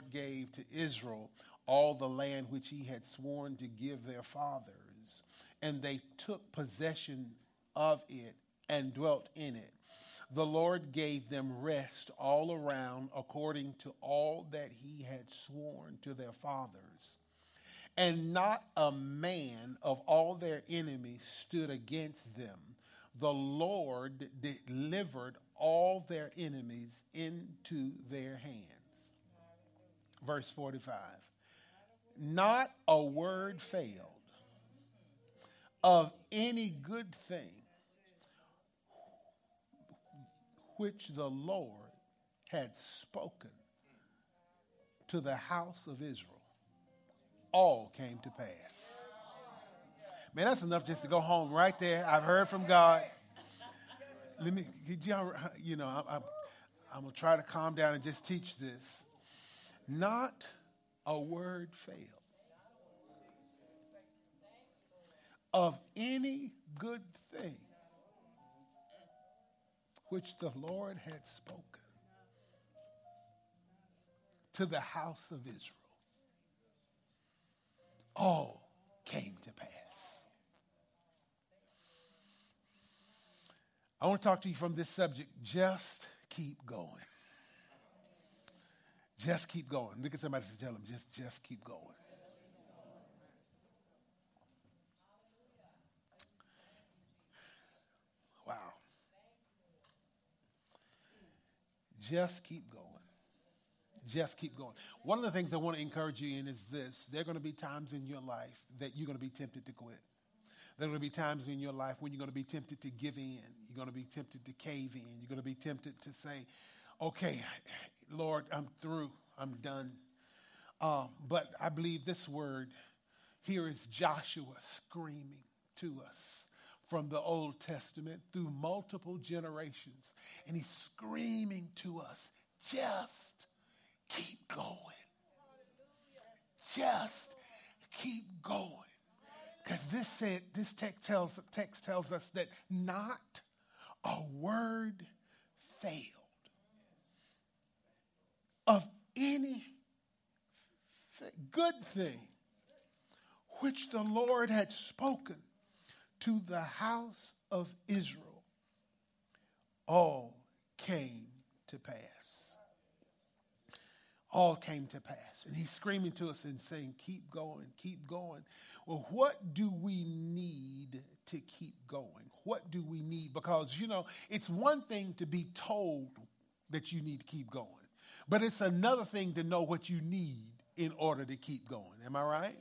Lord gave to Israel all the land which he had sworn to give their fathers, and they took possession of it and dwelt in it. The Lord gave them rest all around according to all that he had sworn to their fathers. And not a man of all their enemies stood against them. The Lord delivered all their enemies into their hands. Verse 45. Not a word failed of any good thing which the Lord had spoken to the house of Israel all came to pass. Man, that's enough just to go home right there. I've heard from God. Let me, y'all, you know, I, I, I'm going to try to calm down and just teach this. Not a word failed of any good thing which the Lord had spoken to the house of Israel all came to pass. I want to talk to you from this subject. Just keep going. Just keep going. Look at somebody and tell them, just, just keep going. Wow. Just keep going. Just keep going. One of the things I want to encourage you in is this there are going to be times in your life that you're going to be tempted to quit. There are going to be times in your life when you're going to be tempted to give in. You're going to be tempted to cave in. You're going to be tempted to say, okay, Lord, I'm through. I'm done. Um, but I believe this word here is Joshua screaming to us from the Old Testament through multiple generations. And he's screaming to us, just keep going. Just keep going. Because this said, this text tells, text tells us that not a word failed of any good thing which the Lord had spoken to the house of Israel, all came to pass. All came to pass. And he's screaming to us and saying, Keep going, keep going. Well, what do we need to keep going? What do we need? Because, you know, it's one thing to be told that you need to keep going, but it's another thing to know what you need in order to keep going. Am I right?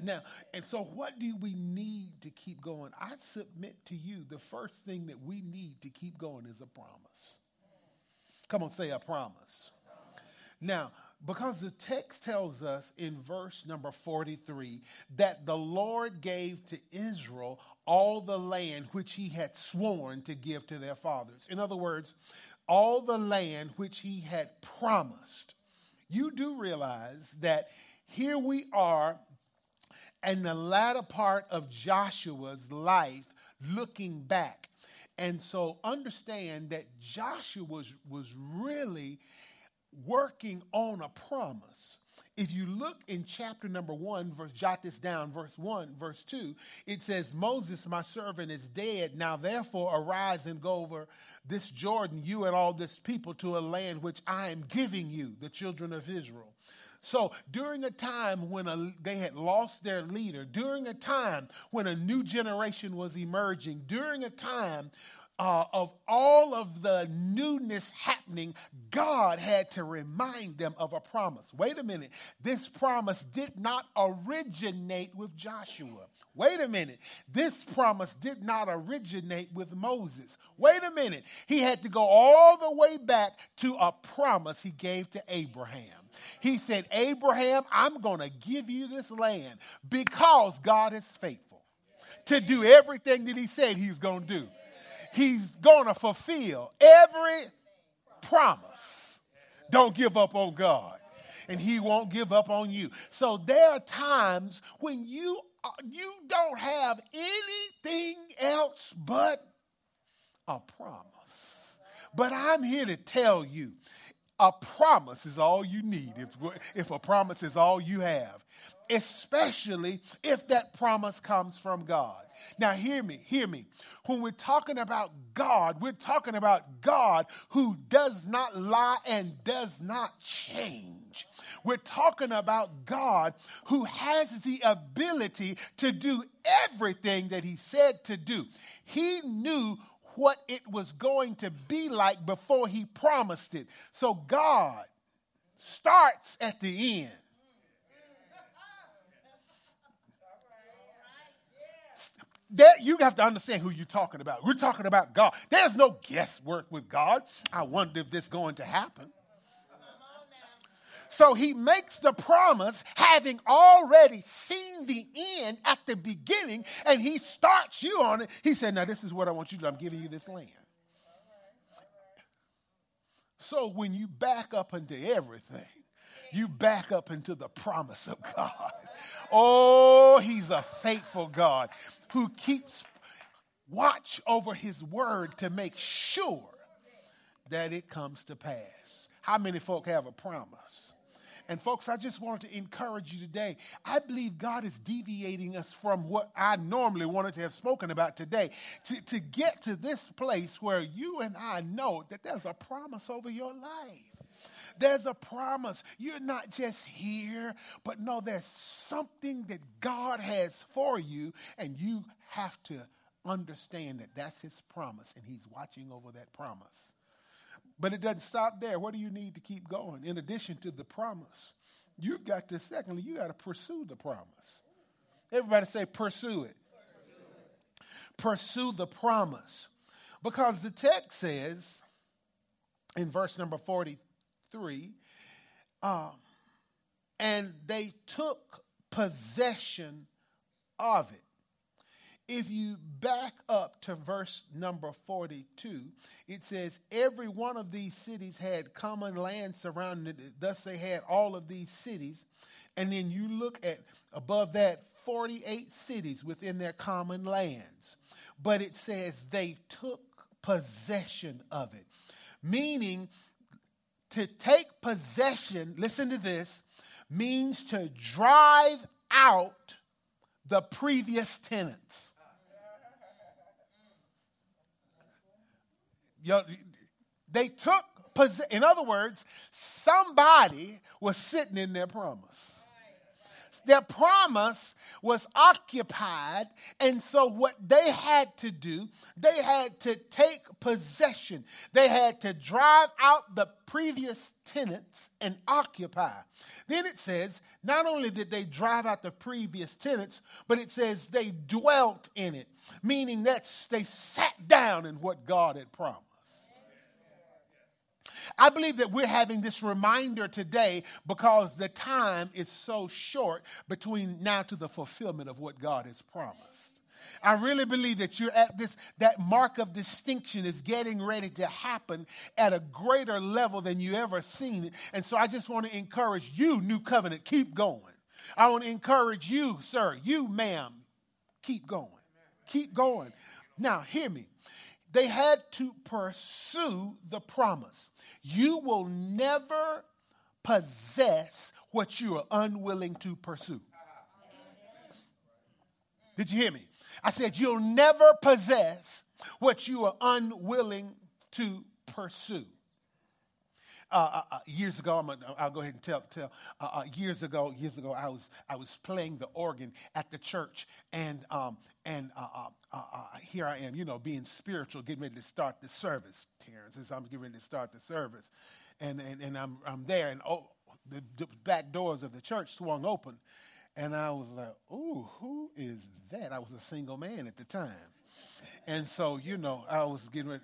Now, and so what do we need to keep going? I submit to you the first thing that we need to keep going is a promise. Come on, say a promise. Now, because the text tells us in verse number 43 that the Lord gave to Israel all the land which he had sworn to give to their fathers. In other words, all the land which he had promised. You do realize that here we are in the latter part of Joshua's life looking back. And so understand that Joshua was, was really working on a promise. If you look in chapter number one, verse, jot this down, verse one, verse two, it says, Moses, my servant, is dead. Now therefore arise and go over this Jordan, you and all this people, to a land which I am giving you, the children of Israel. So during a time when a, they had lost their leader, during a time when a new generation was emerging, during a time uh, of all of the newness happening, God had to remind them of a promise. Wait a minute. This promise did not originate with Joshua. Wait a minute. This promise did not originate with Moses. Wait a minute. He had to go all the way back to a promise he gave to Abraham. He said, Abraham, I'm going to give you this land because God is faithful to do everything that he said he was going to do. He's going to fulfill every promise. Don't give up on God and he won't give up on you. So there are times when you uh, you don't have anything else but a promise. But I'm here to tell you a promise is all you need if, if a promise is all you have, especially if that promise comes from God. Now, hear me, hear me. When we're talking about God, we're talking about God who does not lie and does not change. We're talking about God who has the ability to do everything that He said to do. He knew what it was going to be like before He promised it. So, God starts at the end That you have to understand who you're talking about. We're talking about God. There's no guesswork with God. I wonder if this is going to happen. So he makes the promise having already seen the end at the beginning, and he starts you on it. He said, Now, this is what I want you to do. I'm giving you this land. So when you back up into everything, you back up into the promise of God. Oh, he's a faithful God who keeps watch over his word to make sure that it comes to pass. How many folk have a promise? And folks, I just wanted to encourage you today. I believe God is deviating us from what I normally wanted to have spoken about today to, to get to this place where you and I know that there's a promise over your life. There's a promise. You're not just here, but no, there's something that God has for you, and you have to understand that that's His promise, and He's watching over that promise. But it doesn't stop there. What do you need to keep going? In addition to the promise, you've got to, secondly, you got to pursue the promise. Everybody say, pursue it. Pursue the promise. Because the text says in verse number 43 Um, and they took possession of it. If you back up to verse number 42, it says, Every one of these cities had common land surrounding it. Thus, they had all of these cities. And then you look at above that 48 cities within their common lands. But it says they took possession of it, meaning to take possession, listen to this, means to drive out the previous tenants. They took, possession. in other words, somebody was sitting in their promise their promise was occupied. And so, what they had to do, they had to take possession. They had to drive out the previous tenants and occupy. Then it says, not only did they drive out the previous tenants, but it says they dwelt in it, meaning that they sat down in what God had promised. I believe that we're having this reminder today because the time is so short between now to the fulfillment of what God has promised. I really believe that you're at this, that mark of distinction is getting ready to happen at a greater level than you ever seen it. And so I just want to encourage you, New Covenant, keep going. I want to encourage you, sir, you, ma'am, keep going. Keep going. Now, hear me. They had to pursue the promise. You will never possess what you are unwilling to pursue. Did you hear me? I said, You'll never possess what you are unwilling to pursue. Uh, uh, years ago, I'm gonna, I'll go ahead and tell. tell uh, uh, years ago, years ago, I was I was playing the organ at the church, and um, and uh, here I am, you know, being spiritual, getting ready to start the service. Terrence, as I'm getting ready to start the service, and and, and I'm I'm there, and oh, the, the back doors of the church swung open, and I was like, "Ooh, who is that?" I was a single man at the time, and so you know, I was getting ready.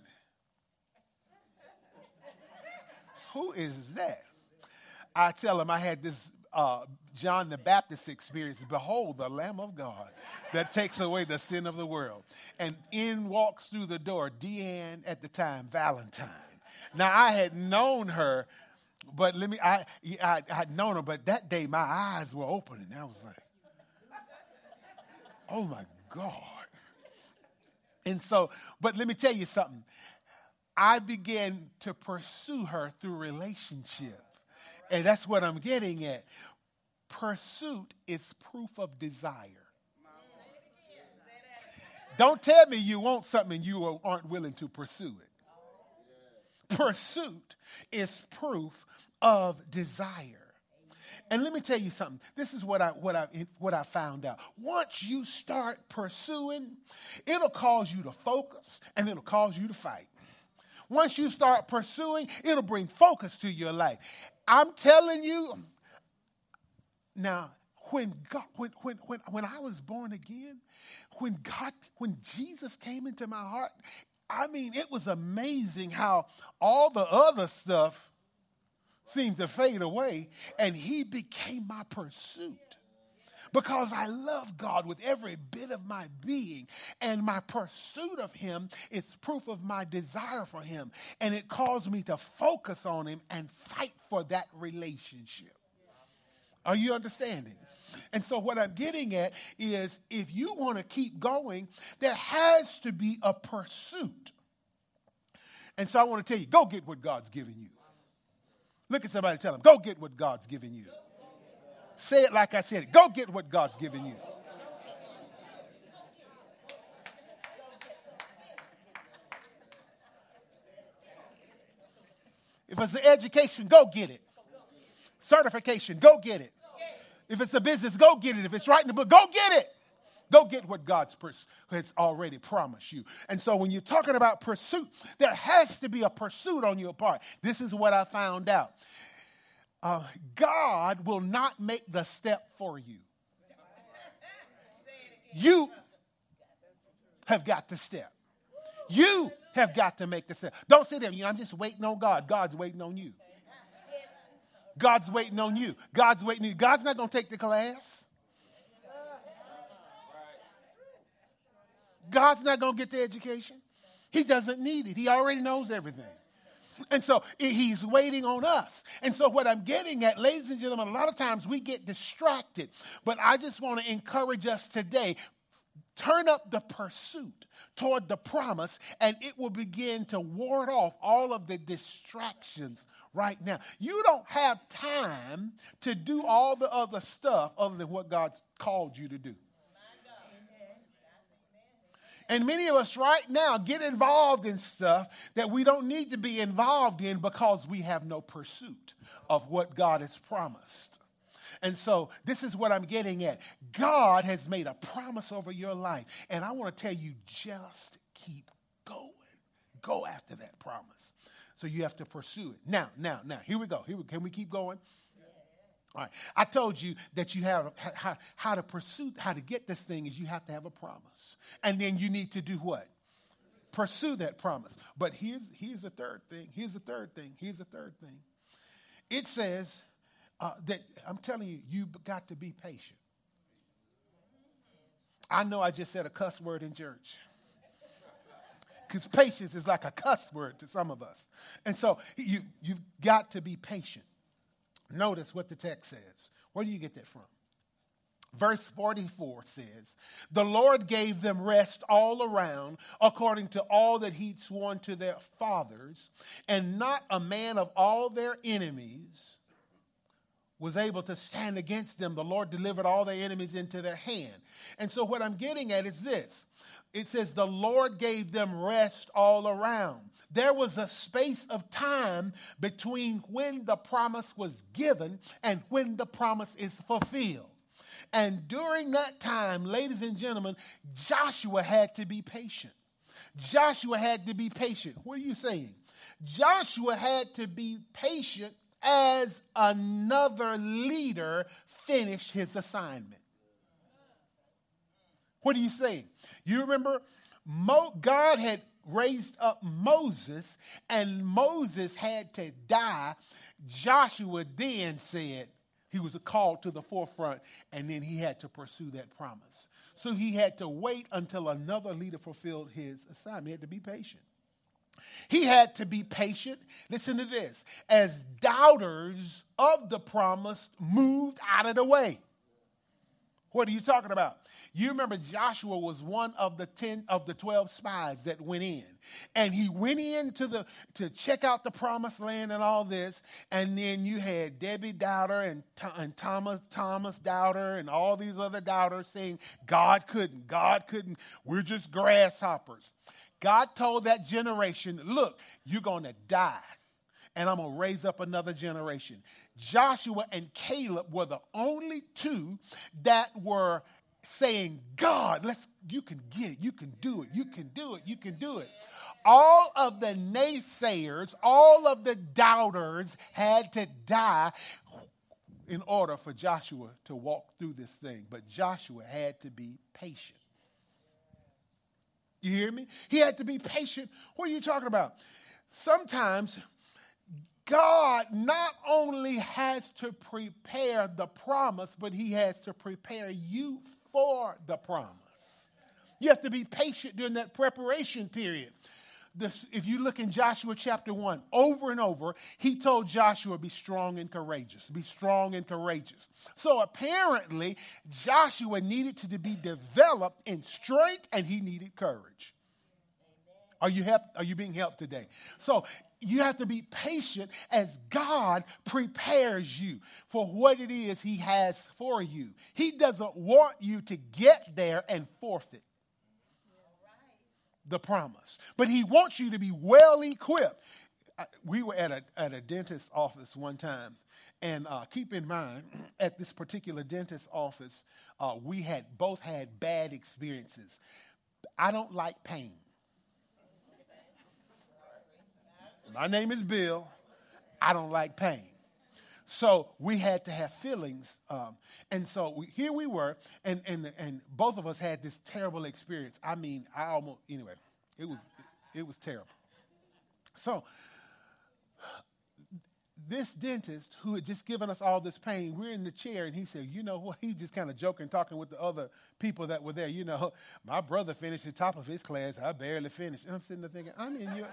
Who is that? I tell him I had this uh, John the Baptist experience. Behold, the Lamb of God that takes away the sin of the world. And in walks through the door Deanne at the time, Valentine. Now I had known her, but let me, I, I, I had known her, but that day my eyes were open and I was like, oh my God. And so, but let me tell you something. I began to pursue her through relationship. And that's what I'm getting at. Pursuit is proof of desire. Don't tell me you want something you aren't willing to pursue it. Pursuit is proof of desire. And let me tell you something. This is what I what I what I found out. Once you start pursuing, it'll cause you to focus and it'll cause you to fight. Once you start pursuing, it'll bring focus to your life. I'm telling you, now, when God, when, when, when, when I was born again, when God, when Jesus came into my heart, I mean, it was amazing how all the other stuff seemed to fade away and he became my pursuit because I love God with every bit of my being. And my pursuit of Him is proof of my desire for Him. And it caused me to focus on Him and fight for that relationship. Are you understanding? And so, what I'm getting at is if you want to keep going, there has to be a pursuit. And so, I want to tell you go get what God's given you. Look at somebody tell them, go get what God's given you. Say it like I said it. Go get what God's given you. If it's an education, go get it. Certification, go get it. If it's a business, go get it. If it's writing the book, go get it. Go get what God's pers- has already promised you. And so when you're talking about pursuit, there has to be a pursuit on your part. This is what I found out uh, God will not make the step for you. You have got to step. You have got to make the step. Don't sit there. You know, I'm just waiting on God. God's waiting on you. God's waiting on you. God's waiting on you. God's not going to take the class. God's not going to get the education. He doesn't need it. He already knows everything. And so he's waiting on us. And so, what I'm getting at, ladies and gentlemen, a lot of times we get distracted. But I just want to encourage us today turn up the pursuit toward the promise, and it will begin to ward off all of the distractions right now. You don't have time to do all the other stuff other than what God's called you to do. And many of us right now get involved in stuff that we don't need to be involved in because we have no pursuit of what God has promised. And so, this is what I'm getting at. God has made a promise over your life. And I want to tell you just keep going. Go after that promise. So, you have to pursue it. Now, now, now, here we go. Here we, can we keep going? All right. I told you that you have how, how to pursue, how to get this thing is you have to have a promise. And then you need to do what? Pursue that promise. But here's, here's the third thing. Here's the third thing. Here's the third thing. It says uh, that, I'm telling you, you've got to be patient. I know I just said a cuss word in church. Because patience is like a cuss word to some of us. And so you, you've got to be patient. Notice what the text says. Where do you get that from? Verse 44 says, The Lord gave them rest all around, according to all that he'd sworn to their fathers, and not a man of all their enemies was able to stand against them. The Lord delivered all their enemies into their hand. And so, what I'm getting at is this it says, The Lord gave them rest all around. There was a space of time between when the promise was given and when the promise is fulfilled. And during that time, ladies and gentlemen, Joshua had to be patient. Joshua had to be patient. What are you saying? Joshua had to be patient as another leader finished his assignment. What do you say? You remember, Mo- God had raised up Moses, and Moses had to die. Joshua then said he was called to the forefront, and then he had to pursue that promise. So he had to wait until another leader fulfilled his assignment. He had to be patient. He had to be patient. Listen to this as doubters of the promise moved out of the way. What are you talking about? You remember Joshua was one of the 10 of the 12 spies that went in. And he went in to the to check out the promised land and all this. And then you had Debbie Doubter and, and Thomas Thomas Doubter and all these other doubters saying God couldn't, God couldn't. We're just grasshoppers. God told that generation, look, you're going to die and I'm going to raise up another generation. Joshua and Caleb were the only two that were saying, God, let's you can get it, you can do it, you can do it, you can do it. All of the naysayers, all of the doubters had to die in order for Joshua to walk through this thing. But Joshua had to be patient. You hear me? He had to be patient. What are you talking about? Sometimes God not only has to prepare the promise, but he has to prepare you for the promise. You have to be patient during that preparation period. This, if you look in Joshua chapter 1, over and over, he told Joshua, be strong and courageous. Be strong and courageous. So apparently, Joshua needed to be developed in strength and he needed courage. Are you, help, are you being helped today? So you have to be patient as God prepares you for what it is He has for you. He doesn't want you to get there and forfeit the promise, but He wants you to be well equipped. We were at a, at a dentist's office one time, and uh, keep in mind, at this particular dentist's office, uh, we had both had bad experiences. I don't like pain. My name is Bill. I don't like pain. So we had to have feelings. Um, and so we, here we were, and, and, and both of us had this terrible experience. I mean, I almost, anyway, it was, it was terrible. So this dentist who had just given us all this pain, we're in the chair, and he said, You know what? He's just kind of joking, talking with the other people that were there. You know, my brother finished the top of his class. I barely finished. And I'm sitting there thinking, I'm in your.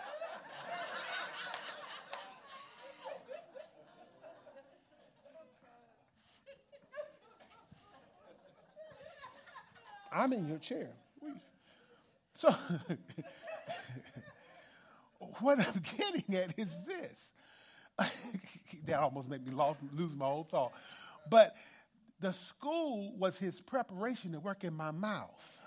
I'm in your chair. So, what I'm getting at is this. that almost made me lost, lose my whole thought. But the school was his preparation to work in my mouth.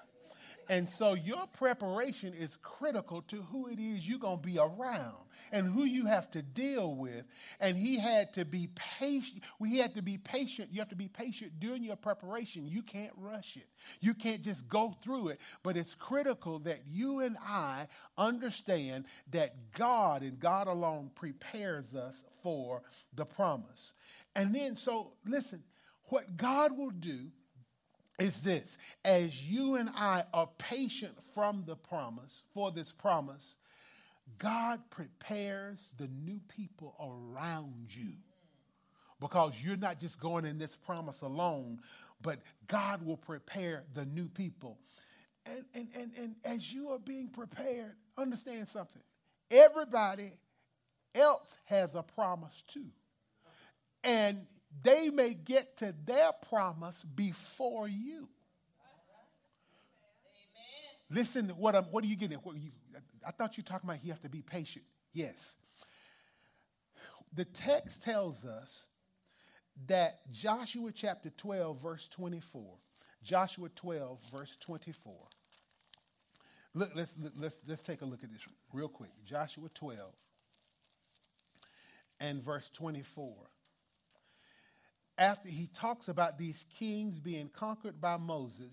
And so your preparation is critical to who it is you're going to be around and who you have to deal with. And he had to be patient. We had to be patient. You have to be patient during your preparation. You can't rush it. You can't just go through it. But it's critical that you and I understand that God and God alone prepares us for the promise. And then, so listen, what God will do is this as you and I are patient from the promise, for this promise, God prepares the new people around you. Because you're not just going in this promise alone, but God will prepare the new people. And, and, and, and as you are being prepared, understand something. Everybody else has a promise too. And they may get to their promise before you. Listen, what, I'm, what are you getting? What you, I thought you were talking about you have to be patient. Yes. The text tells us that Joshua chapter 12, verse 24, Joshua 12, verse 24. Look, let's, let's, let's take a look at this real quick. Joshua 12 and verse 24. After he talks about these kings being conquered by Moses,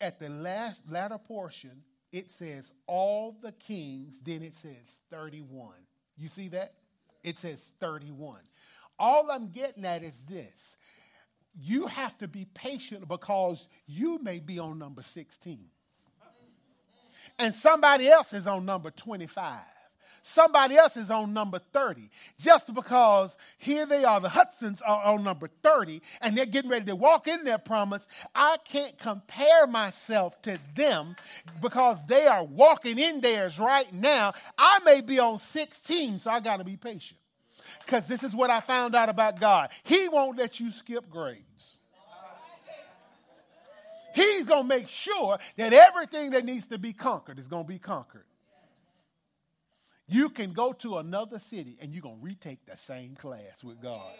at the last latter portion, it says all the kings, then it says 31. You see that? It says 31. All I'm getting at is this you have to be patient because you may be on number 16. And somebody else is on number 25. Somebody else is on number 30. Just because here they are, the Hudsons are on number 30, and they're getting ready to walk in their promise. I can't compare myself to them because they are walking in theirs right now. I may be on 16, so I got to be patient. Because this is what I found out about God He won't let you skip grades. He's going to make sure that everything that needs to be conquered is going to be conquered. You can go to another city and you're going to retake the same class with God.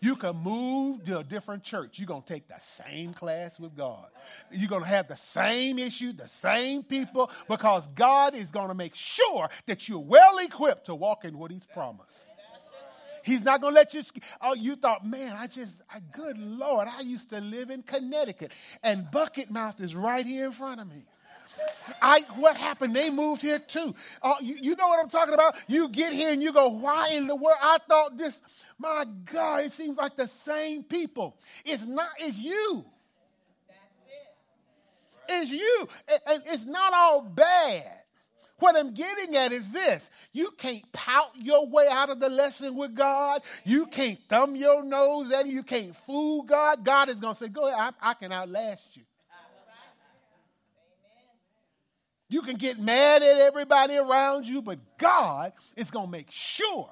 You can move to a different church. You're going to take the same class with God. You're going to have the same issue, the same people, because God is going to make sure that you're well equipped to walk in what He's promised. He's not going to let you. Oh, you thought, man, I just, I, good Lord, I used to live in Connecticut, and Bucket Mouth is right here in front of me. I, what happened? They moved here too. Uh, you, you know what I'm talking about? You get here and you go, why in the world? I thought this, my God, it seems like the same people. It's not, it's you. It. It's you. And, and it's not all bad. What I'm getting at is this you can't pout your way out of the lesson with God. You can't thumb your nose at. You can't fool God. God is going to say, Go ahead, I, I can outlast you. You can get mad at everybody around you, but God is going to make sure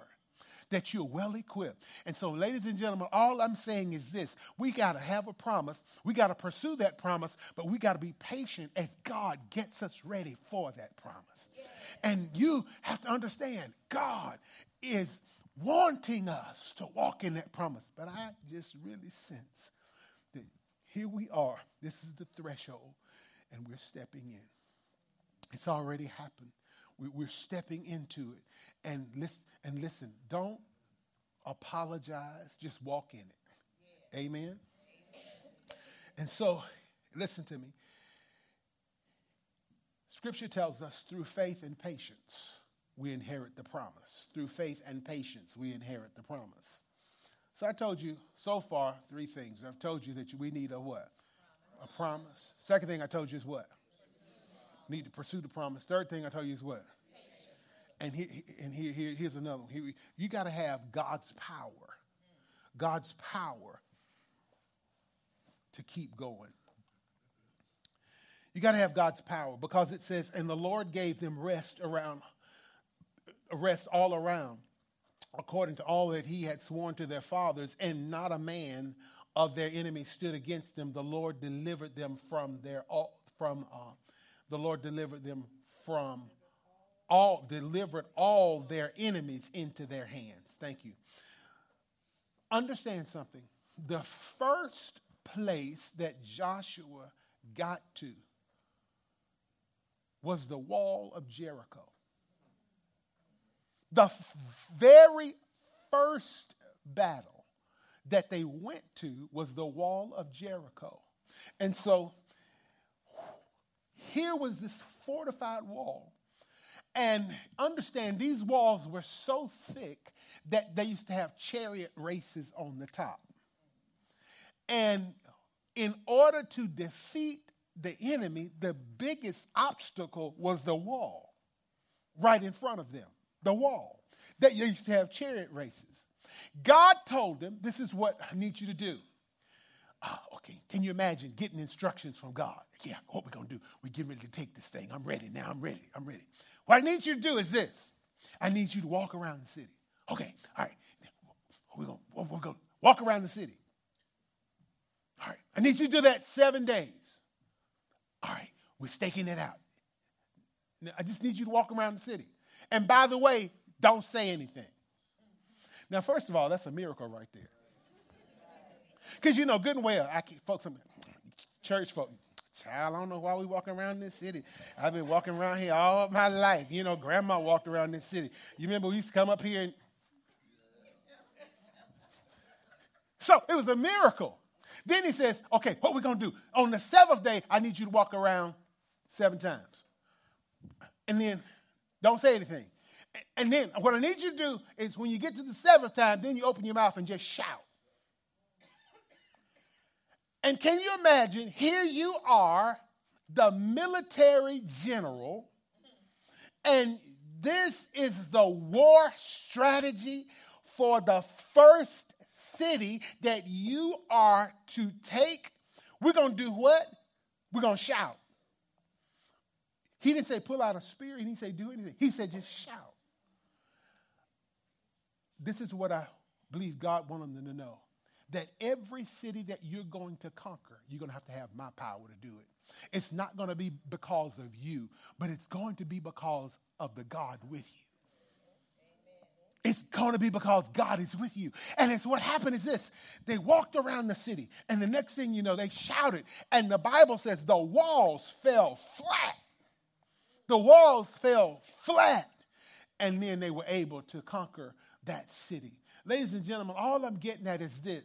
that you're well equipped. And so, ladies and gentlemen, all I'm saying is this we got to have a promise. We got to pursue that promise, but we got to be patient as God gets us ready for that promise. And you have to understand, God is wanting us to walk in that promise. But I just really sense that here we are. This is the threshold, and we're stepping in. It's already happened. We, are stepping into it. And listen, and listen, don't apologize, just walk in it. Yeah. Amen? Amen? And so, listen to me. Scripture tells us through faith and patience, we inherit the promise. Through faith and patience, we inherit the promise. So I told you so far three things. I've told you that we need a what? A promise. Second thing I told you is what? Need to pursue the promise. Third thing I tell you is what? And, he, and here, here, here's another one. Here, you got to have God's power. God's power to keep going. You got to have God's power because it says, and the Lord gave them rest around, rest all around, according to all that he had sworn to their fathers, and not a man of their enemies stood against them. The Lord delivered them from their from uh, the Lord delivered them from all, delivered all their enemies into their hands. Thank you. Understand something. The first place that Joshua got to was the wall of Jericho. The f- very first battle that they went to was the wall of Jericho. And so here was this fortified wall. And understand, these walls were so thick that they used to have chariot races on the top. And in order to defeat the enemy, the biggest obstacle was the wall right in front of them, the wall. That used to have chariot races. God told them, This is what I need you to do. Oh, okay, can you imagine getting instructions from God? Yeah, what we're going to do? We're getting ready to take this thing. I'm ready now. I'm ready. I'm ready. What I need you to do is this I need you to walk around the city. Okay, all right. We're going we're going to walk around the city. All right, I need you to do that seven days. All right, we're staking it out. Now, I just need you to walk around the city. And by the way, don't say anything. Now, first of all, that's a miracle right there. Because you know, good and well, I keep folks, church folk, child, I don't know why we walking around this city. I've been walking around here all my life. You know, grandma walked around this city. You remember we used to come up here and So it was a miracle. Then he says, okay, what we going to do? On the seventh day, I need you to walk around seven times. And then don't say anything. And then what I need you to do is when you get to the seventh time, then you open your mouth and just shout. And can you imagine? Here you are, the military general, and this is the war strategy for the first city that you are to take. We're going to do what? We're going to shout. He didn't say pull out a spear. He didn't say do anything. He said just shout. This is what I believe God wanted them to know that every city that you're going to conquer, you're going to have to have my power to do it. It's not going to be because of you, but it's going to be because of the God with you. It's going to be because God is with you. And it's what happened is this. They walked around the city, and the next thing you know, they shouted. And the Bible says the walls fell flat. The walls fell flat. And then they were able to conquer that city. Ladies and gentlemen, all I'm getting at is this.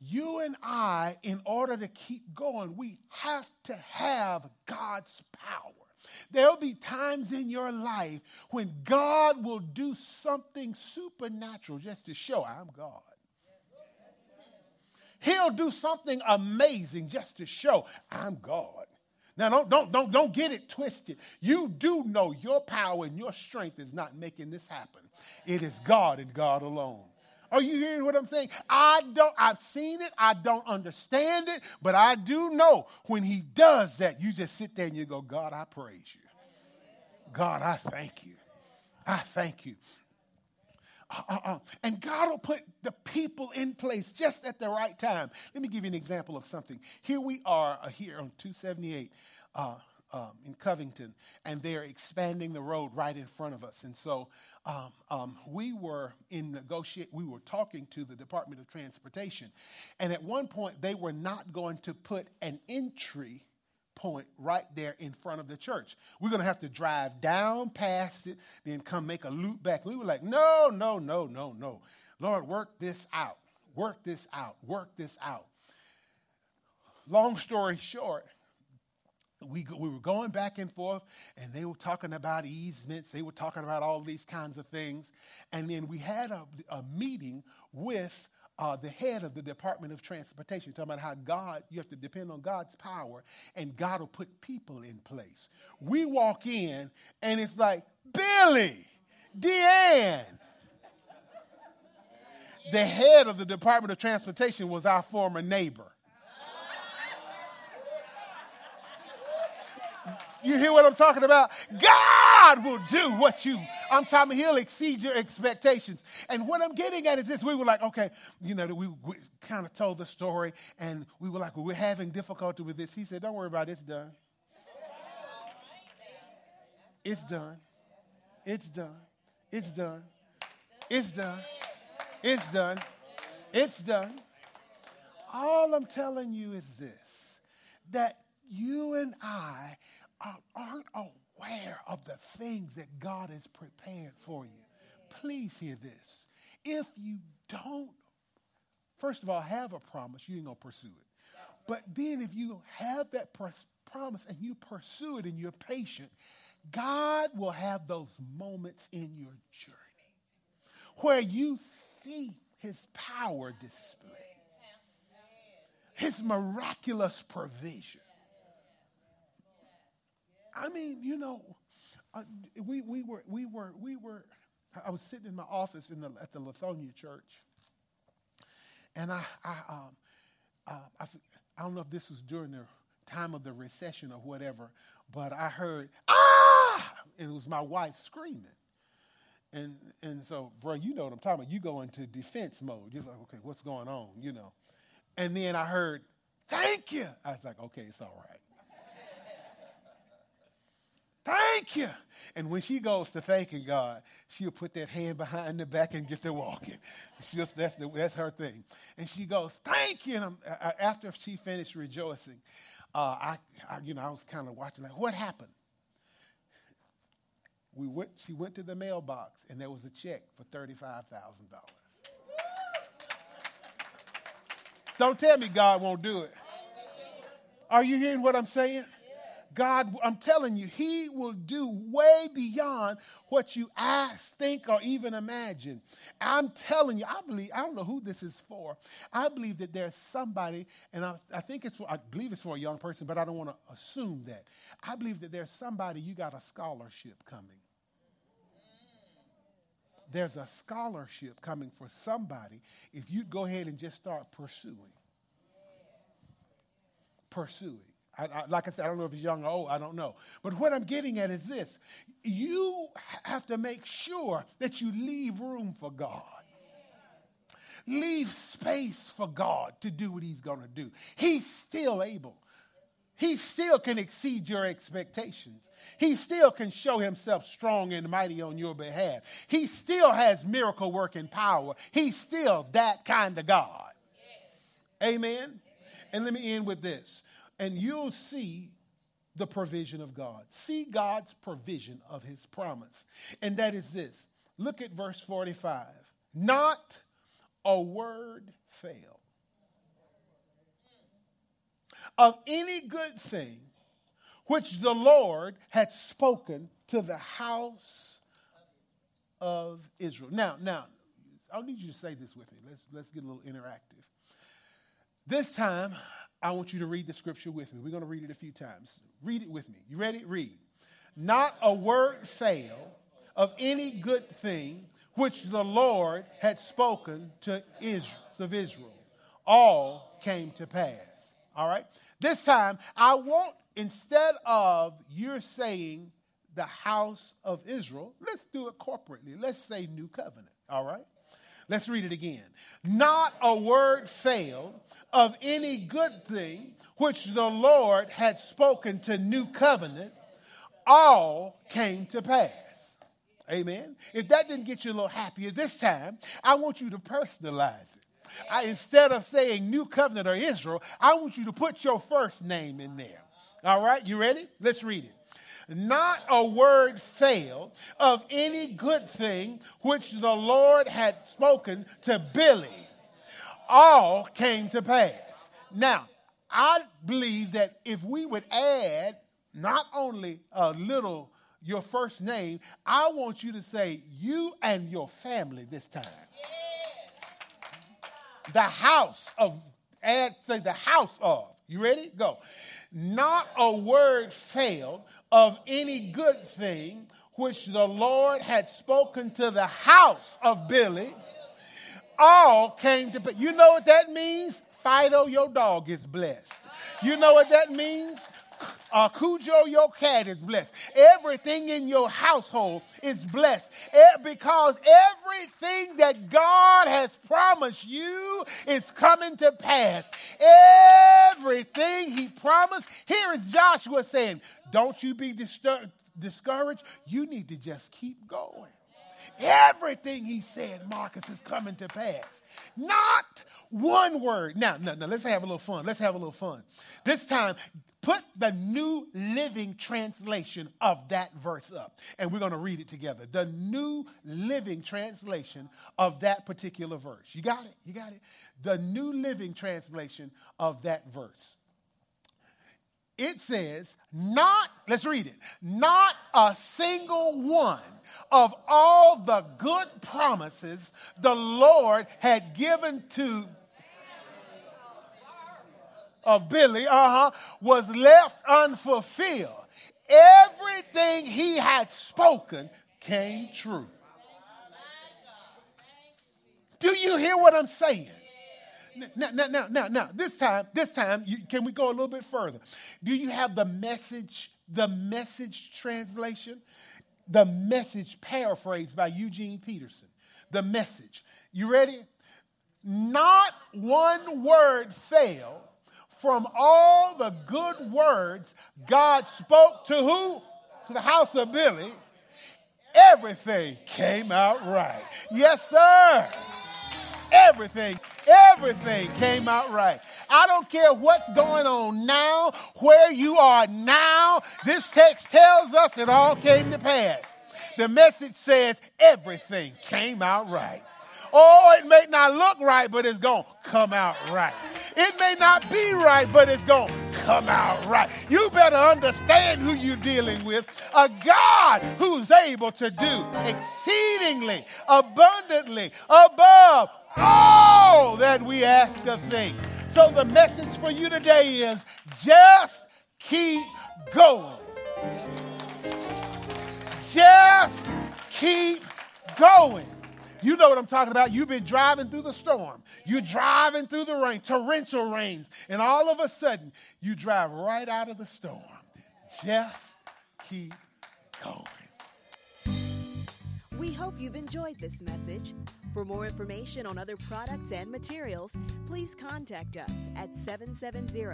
You and I, in order to keep going, we have to have God's power. There'll be times in your life when God will do something supernatural just to show I'm God. He'll do something amazing just to show I'm God. Now don't don't don't don't get it twisted. You do know your power and your strength is not making this happen. It is God and God alone. Are you hearing what I'm saying? I don't, I've seen it, I don't understand it, but I do know when he does that, you just sit there and you go, God, I praise you. God, I thank you. I thank you. Uh, uh, uh. And God will put the people in place just at the right time. Let me give you an example of something. Here we are uh, here on 278 uh, um, in Covington, and they're expanding the road right in front of us. And so um, um, we were in negotiate. We were talking to the Department of Transportation, and at one point they were not going to put an entry point right there in front of the church. We're going to have to drive down past it, then come make a loop back. We were like, no, no, no, no, no. Lord, work this out. Work this out. Work this out. Long story short, we, we were going back and forth, and they were talking about easements. They were talking about all these kinds of things. And then we had a, a meeting with uh, the head of the Department of Transportation, talking about how God, you have to depend on God's power, and God will put people in place. We walk in, and it's like, Billy, Deanne. The head of the Department of Transportation was our former neighbor. You hear what I'm talking about? God will do what you, I'm talking, he'll exceed your expectations. And what I'm getting at is this we were like, okay, you know, we, we kind of told the story and we were like, well, we're having difficulty with this. He said, don't worry about it, it's done. It's done. It's done. It's done. It's done. It's done. It's done. All I'm telling you is this that you and I aren't aware of the things that God has prepared for you. Please hear this. If you don't, first of all, have a promise, you ain't going to pursue it. But then if you have that promise and you pursue it and you're patient, God will have those moments in your journey where you see his power displayed, his miraculous provision. I mean, you know, uh, we, we were, we were, we were, I was sitting in my office in the, at the Lithonia church, and I, I, um, uh, I, I don't know if this was during the time of the recession or whatever, but I heard, ah! And it was my wife screaming. And, and so, bro, you know what I'm talking about. You go into defense mode. You're like, okay, what's going on, you know? And then I heard, thank you. I was like, okay, it's all right. Thank you. And when she goes to thanking God, she'll put that hand behind the back and get to walking. She'll, that's, the, that's her thing. And she goes, Thank you. And I, after she finished rejoicing, uh, I, I, you know, I was kind of watching, like, what happened? We went, she went to the mailbox, and there was a check for $35,000. Don't tell me God won't do it. Are you hearing what I'm saying? God, I'm telling you, He will do way beyond what you ask, think, or even imagine. I'm telling you, I believe, I don't know who this is for. I believe that there's somebody, and I, I think it's for, I believe it's for a young person, but I don't want to assume that. I believe that there's somebody, you got a scholarship coming. There's a scholarship coming for somebody if you go ahead and just start pursuing. Pursuing. I, I, like I said, I don't know if he's young or old, I don't know. But what I'm getting at is this you have to make sure that you leave room for God. Leave space for God to do what he's going to do. He's still able. He still can exceed your expectations. He still can show himself strong and mighty on your behalf. He still has miracle working power. He's still that kind of God. Amen. And let me end with this and you'll see the provision of God. See God's provision of his promise. And that is this look at verse 45. Not a word fail of any good thing which the Lord had spoken to the house of Israel. Now, now, I need you to say this with me. Let's, let's get a little interactive. This time, I want you to read the scripture with me. We're going to read it a few times. Read it with me. You ready? Read. Not a word fail of any good thing which the Lord had spoken to Israel, of Israel. All came to pass. All right? This time, I want, instead of you're saying the house of Israel, let's do it corporately. Let's say new covenant. All right? Let's read it again. Not a word failed of any good thing which the Lord had spoken to new covenant, all came to pass. Amen. If that didn't get you a little happier this time, I want you to personalize it. I, instead of saying new covenant or Israel, I want you to put your first name in there. All right, you ready? Let's read it not a word failed of any good thing which the Lord had spoken to Billy. All came to pass. Now, I believe that if we would add not only a little your first name, I want you to say you and your family this time. The house of, add, say the house of. You ready? Go. Not a word failed of any good thing which the Lord had spoken to the house of Billy. All came to, you know what that means? Fido, your dog is blessed. You know what that means? Uh, Cujo, your cat is blessed. Everything in your household is blessed because everything that God has promised you is coming to pass. Everything He promised. Here is Joshua saying, Don't you be discouraged. You need to just keep going. Everything he said, Marcus, is coming to pass. Not one word. Now, now, now, let's have a little fun. Let's have a little fun. This time, put the New Living Translation of that verse up, and we're going to read it together. The New Living Translation of that particular verse. You got it? You got it? The New Living Translation of that verse. It says, not, let's read it, not a single one of all the good promises the Lord had given to of Billy, uh-huh, was left unfulfilled. Everything he had spoken came true. Do you hear what I'm saying? Now, now, now, now, now, this time, this time, you, can we go a little bit further? Do you have the message, the message translation? The message paraphrased by Eugene Peterson. The message. You ready? Not one word failed from all the good words God spoke to who? to the house of Billy, everything came out right. Yes, sir. Everything, everything came out right. I don't care what's going on now, where you are now. This text tells us it all came to pass. The message says everything came out right. Oh, it may not look right, but it's going to come out right. It may not be right, but it's going to come out right. You better understand who you're dealing with. A God who's able to do exceedingly, abundantly, above all that we ask of thing. So the message for you today is just keep going. Just keep going. You know what I'm talking about. You've been driving through the storm. You're driving through the rain, torrential rains, and all of a sudden you drive right out of the storm. Just keep going. We hope you've enjoyed this message. For more information on other products and materials, please contact us at 770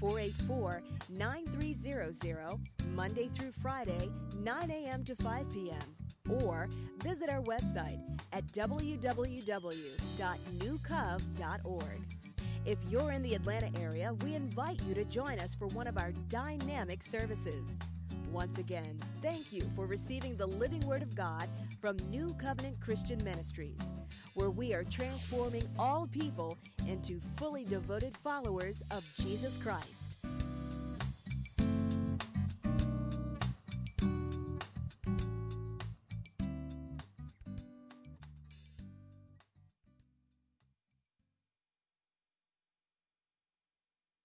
484 9300, Monday through Friday, 9 a.m. to 5 p.m. Or visit our website at www.newcov.org. If you're in the Atlanta area, we invite you to join us for one of our dynamic services. Once again, thank you for receiving the living Word of God from New Covenant Christian Ministries, where we are transforming all people into fully devoted followers of Jesus Christ.